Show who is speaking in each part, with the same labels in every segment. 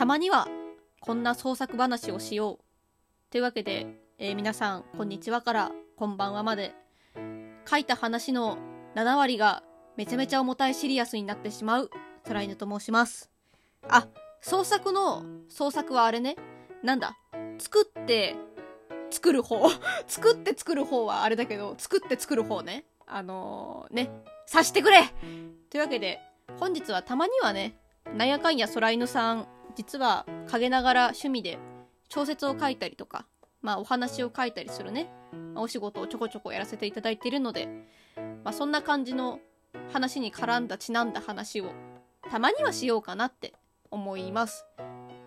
Speaker 1: たまにはこんな創作話をしよう。というわけで、えー、皆さん、こんにちはからこんばんはまで、書いた話の7割がめちゃめちゃ重たいシリアスになってしまう、辛い犬と申します。あ、創作の、創作はあれね、なんだ、作って作る方。作って作る方はあれだけど、作って作る方ね。あのー、ね、察してくれというわけで、本日はたまにはね、なんやかんや空犬さん、実は陰ながら趣味で小説を書いたりとか、まあお話を書いたりするね、まお仕事をちょこちょこやらせていただいているので、まあそんな感じの話に絡んだちなんだ話をたまにはしようかなって思います。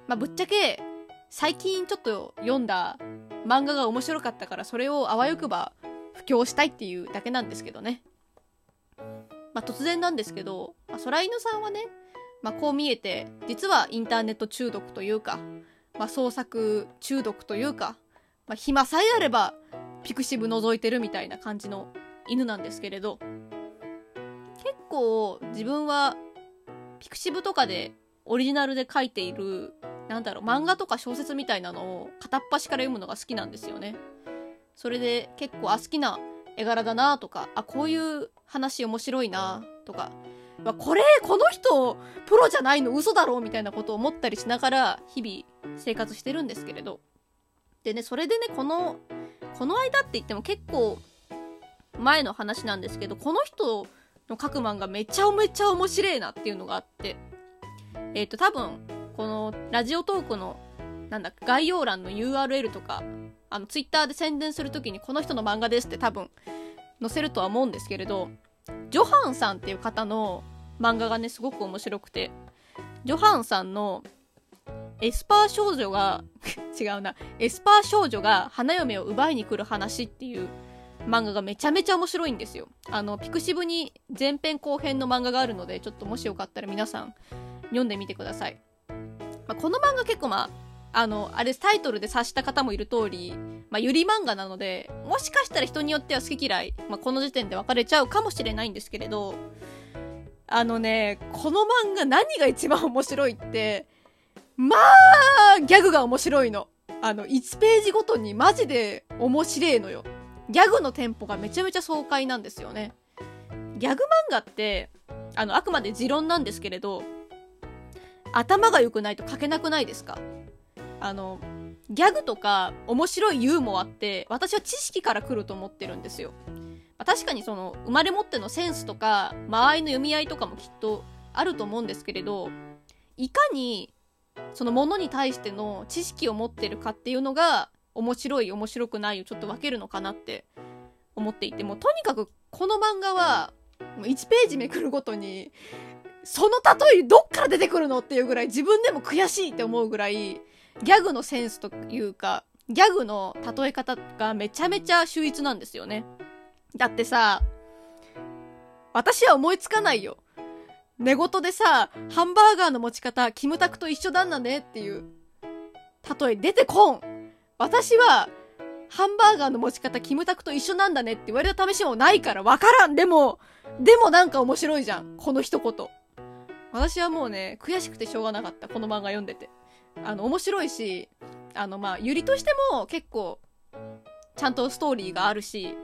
Speaker 1: まあぶっちゃけ最近ちょっと読んだ漫画が面白かったからそれをあわよくば布教したいっていうだけなんですけどね。まあ、突然なんですけど、まあ、空犬さんはね、まあ、こう見えて、実はインターネット中毒というか、まあ、創作中毒というか、まあ、暇さえあれば、ピクシブ覗いてるみたいな感じの犬なんですけれど、結構自分は、ピクシブとかでオリジナルで書いているなんだろう、漫画とか小説みたいなのを片っ端から読むのが好きなんですよね。それで結構、あ、好きな絵柄だなとか、あ、こういう話面白いなとか、これ、この人、プロじゃないの嘘だろみたいなことを思ったりしながら、日々生活してるんですけれど。でね、それでね、この、この間って言っても結構前の話なんですけど、この人の書く漫画めちゃめちゃ面白いなっていうのがあって、えっ、ー、と、多分、このラジオトークの、なんだ、概要欄の URL とか、あの、ツイッターで宣伝するときにこの人の漫画ですって多分載せるとは思うんですけれど、ジョハンさんっていう方の漫画がね、すごく面白くて、ジョハンさんのエスパー少女が 違うな、エスパー少女が花嫁を奪いに来る話っていう漫画がめちゃめちゃ面白いんですよ。あの、ピクシブに前編後編の漫画があるので、ちょっともしよかったら皆さん読んでみてください。まあ、この漫画結構まあ、あの、あれタイトルで察した方もいる通り、まあ、ゆり漫画なので、もしかしたら人によっては好き嫌い、まあ、この時点で分かれちゃうかもしれないんですけれど、あのね、この漫画何が一番面白いって、まあ、ギャグが面白いの。あの、1ページごとにマジで面白いのよ。ギャグのテンポがめちゃめちゃ爽快なんですよね。ギャグ漫画って、あの、あくまで持論なんですけれど、頭が良くないと書けなくないですか？あの、ギャグとか面白いユーモアって私は知識から来ると思ってるんですよ。確かにその生まれ持ってのセンスとか間合いの読み合いとかもきっとあると思うんですけれど、いかにそのものに対しての知識を持ってるかっていうのが面白い面白くないをちょっと分けるのかなって思っていてもとにかくこの漫画は1ページめくるごとにその例えどっから出てくるのっていうぐらい自分でも悔しいって思うぐらい、ギャグのセンスというか、ギャグの例え方がめちゃめちゃ秀逸なんですよね。だってさ、私は思いつかないよ。寝言でさ、ハンバーガーの持ち方、キムタクと一緒なんだねっていう、例え出てこん。私は、ハンバーガーの持ち方、キムタクと一緒なんだねって言われた試しもないからわからん。でも、でもなんか面白いじゃん。この一言。私はもうね、悔しくてしょうがなかった。この漫画読んでて。あの、面白いし、あの、まあ、ゆりとしても結構、ちゃんとストーリーがあるし、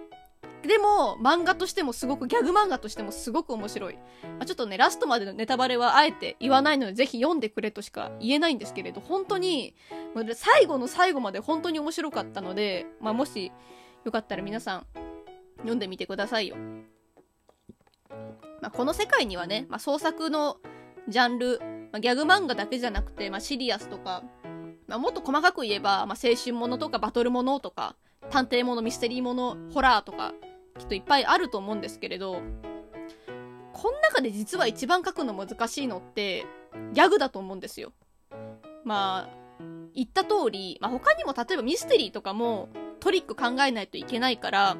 Speaker 1: でも、漫画としてもすごく、ギャグ漫画としてもすごく面白い。まあ、ちょっとね、ラストまでのネタバレはあえて言わないので、ぜひ読んでくれとしか言えないんですけれど、本当に、最後の最後まで本当に面白かったので、まあ、もし、よかったら皆さん、読んでみてくださいよ。まあ、この世界にはね、まあ、創作のジャンル、まあ、ギャグ漫画だけじゃなくて、まあ、シリアスとか、まあ、もっと細かく言えば、まあ、青春ものとかバトルものとか、探偵もの、ミステリーもの、ホラーとか、きっといっぱいあると思うんですけれど、この中で実は一番書くの難しいのって、ギャグだと思うんですよ。まあ、言った通り、まあ、他にも例えばミステリーとかもトリック考えないといけないから、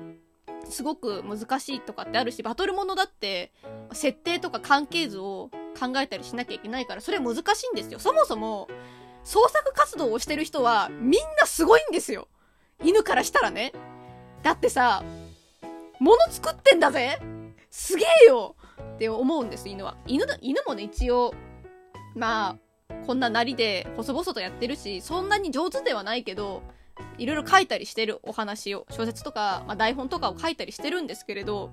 Speaker 1: すごく難しいとかってあるし、バトルものだって、設定とか関係図を考えたりしなきゃいけないから、それ難しいんですよ。そもそも、創作活動をしてる人は、みんなすごいんですよ。犬からしたらね。だってさ、物作ってんだぜ。すげえよ。って思うんです、犬は。犬犬もね、一応、まあ、こんななりで細々とやってるし、そんなに上手ではないけど、いろいろ書いたりしてるお話を、小説とか、まあ、台本とかを書いたりしてるんですけれど、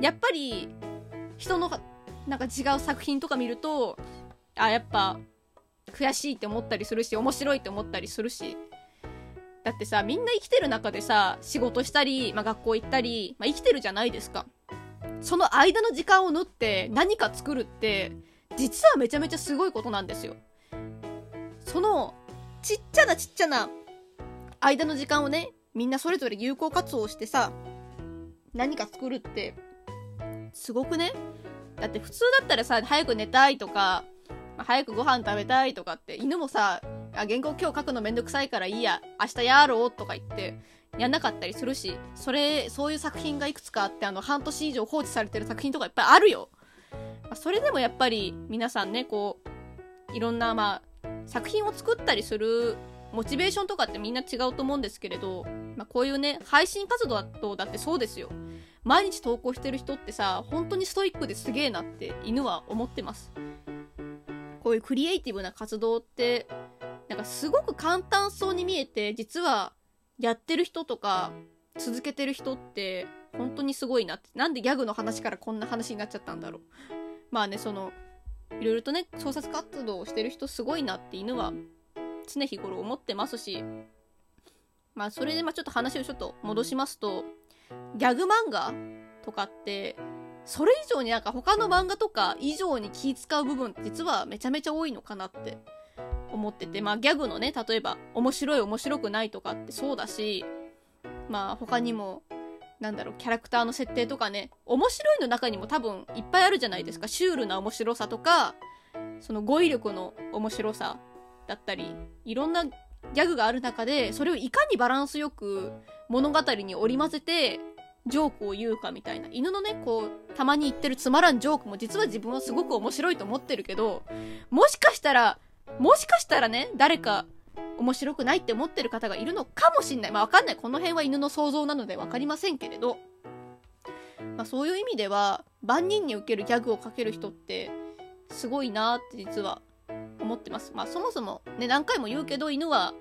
Speaker 1: やっぱり、人の、なんか違う作品とか見ると、あ、やっぱ、悔しいって思ったりするし、面白いって思ったりするし、だってさ、みんな生きてる中でさ、仕事したり、まあ、学校行ったり、まあ、生きてるじゃないですか。その間の時間を縫って何か作るって、実はめちゃめちゃすごいことなんですよ。その、ちっちゃなちっちゃな間の時間をね、みんなそれぞれ有効活用してさ、何か作るって、すごくねだって普通だったらさ、早く寝たいとか、早くご飯食べたいとかって、犬もさ、あ、原稿今日書くのめんどくさいからいいや、明日やろうとか言って、やんなかったりするし、それ、そういう作品がいくつかあって、あの、半年以上放置されてる作品とかいっぱいあるよ。それでもやっぱり皆さんね、こう、いろんな、まあ、作品を作ったりするモチベーションとかってみんな違うと思うんですけれど、まあ、こういうね、配信活動だとだってそうですよ。毎日投稿してる人ってさ、本当にストイックですげえなって犬は思ってます。こういうクリエイティブな活動って、なんかすごく簡単そうに見えて、実はやってる人とか続けてる人って本当にすごいなって。なんでギャグの話からこんな話になっちゃったんだろう。まあね、その、いろいろとね、創作活動をしてる人すごいなって犬は常日頃思ってますし、まあそれでまあちょっと話をちょっと戻しますと、ギャグ漫画とかって、それ以上になんか他の漫画とか以上に気使う部分実はめちゃめちゃ多いのかなって思ってて、まあギャグのね、例えば面白い面白くないとかってそうだし、まあ他にも、なんだろう、キャラクターの設定とかね、面白いの中にも多分いっぱいあるじゃないですか。シュールな面白さとか、その語彙力の面白さだったり、いろんなギャグがある中で、それをいかにバランスよく物語に織り交ぜて、ジョークを言うかみたいな。犬のね、こう、たまに言ってるつまらんジョークも実は自分はすごく面白いと思ってるけど、もしかしたら、もしかしたらね、誰か面白くないって思ってる方がいるのかもしんない。まあわかんない。この辺は犬の想像なのでわかりませんけれど、まあそういう意味では、万人に受けるギャグをかける人って、すごいなって実は思ってます。まあそもそもね、何回も言うけど、犬は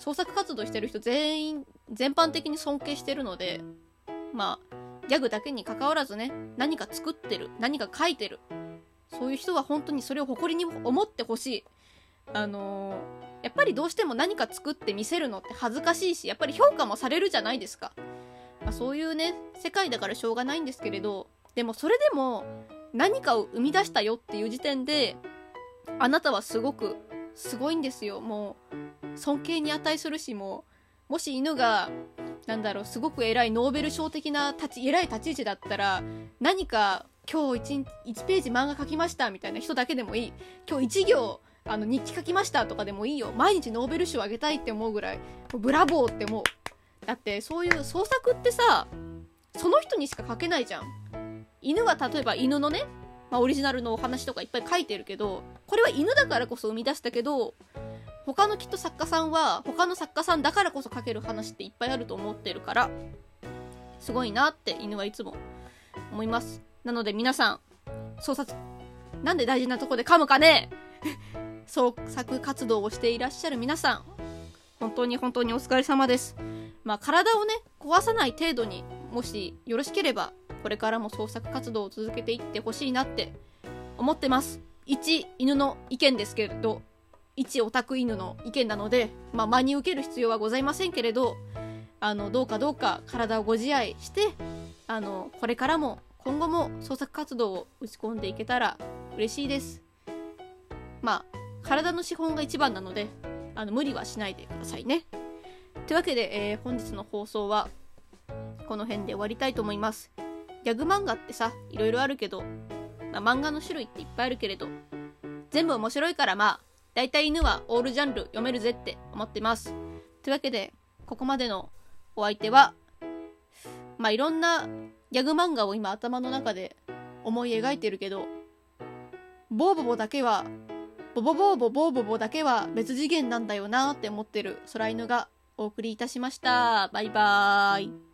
Speaker 1: 創作活動してる人全員、全般的に尊敬してるので、まあ、ギャグだけに関わらずね、何か作ってる、何か書いてる。そういう人は本当にそれを誇りに思ってほしい。あのー、やっぱりどうしても何か作って見せるのって恥ずかしいし、やっぱり評価もされるじゃないですか。まあ、そういうね、世界だからしょうがないんですけれど、でもそれでも何かを生み出したよっていう時点で、あなたはすごくすごいんですよ。もう、尊敬に値するし、もう、もし犬がなんだろう、すごく偉いノーベル賞的な立ち、偉い立ち位置だったら、何か今日 1, 1ページ漫画書きましたみたいな人だけでもいい。今日1行、あの、日記書きましたとかでもいいよ。毎日ノーベル賞あげたいって思うぐらい、ブラボーって思う。だってそういう創作ってさ、その人にしか書けないじゃん。犬は例えば犬のね、まあ、オリジナルのお話とかいっぱい書いてるけど、これは犬だからこそ生み出したけど、他のきっと作家さんは他の作家さんだからこそ書ける話っていっぱいあると思ってるからすごいなって犬はいつも思いますなので皆さん創作なんで大事なとこで噛むかね？創作活動をしていらっしゃる皆さん本当に本当にお疲れ様です。まあ体をね壊さない程度にもしよろしければこれからも創作活動を続けていってほしいなって思ってます。一犬の意見ですけれど一オタク犬の意見なので、まあ、真に受ける必要はございませんけれど、あの、どうかどうか体をご自愛して、あの、これからも、今後も創作活動を打ち込んでいけたら嬉しいです。まあ、体の資本が一番なので、あの、無理はしないでくださいね。というわけで、えー、本日の放送は、この辺で終わりたいと思います。ギャグ漫画ってさ、いろいろあるけど、まあ、漫画の種類っていっぱいあるけれど、全部面白いからまあ、大体犬はオールジャンル読めるぜって思ってます。というわけで、ここまでのお相手は、まあいろんなギャグ漫画を今頭の中で思い描いてるけど、ボーボボだけは、ボボボーボボーボボだけは別次元なんだよなって思ってる空犬がお送りいたしました。バイバーイ。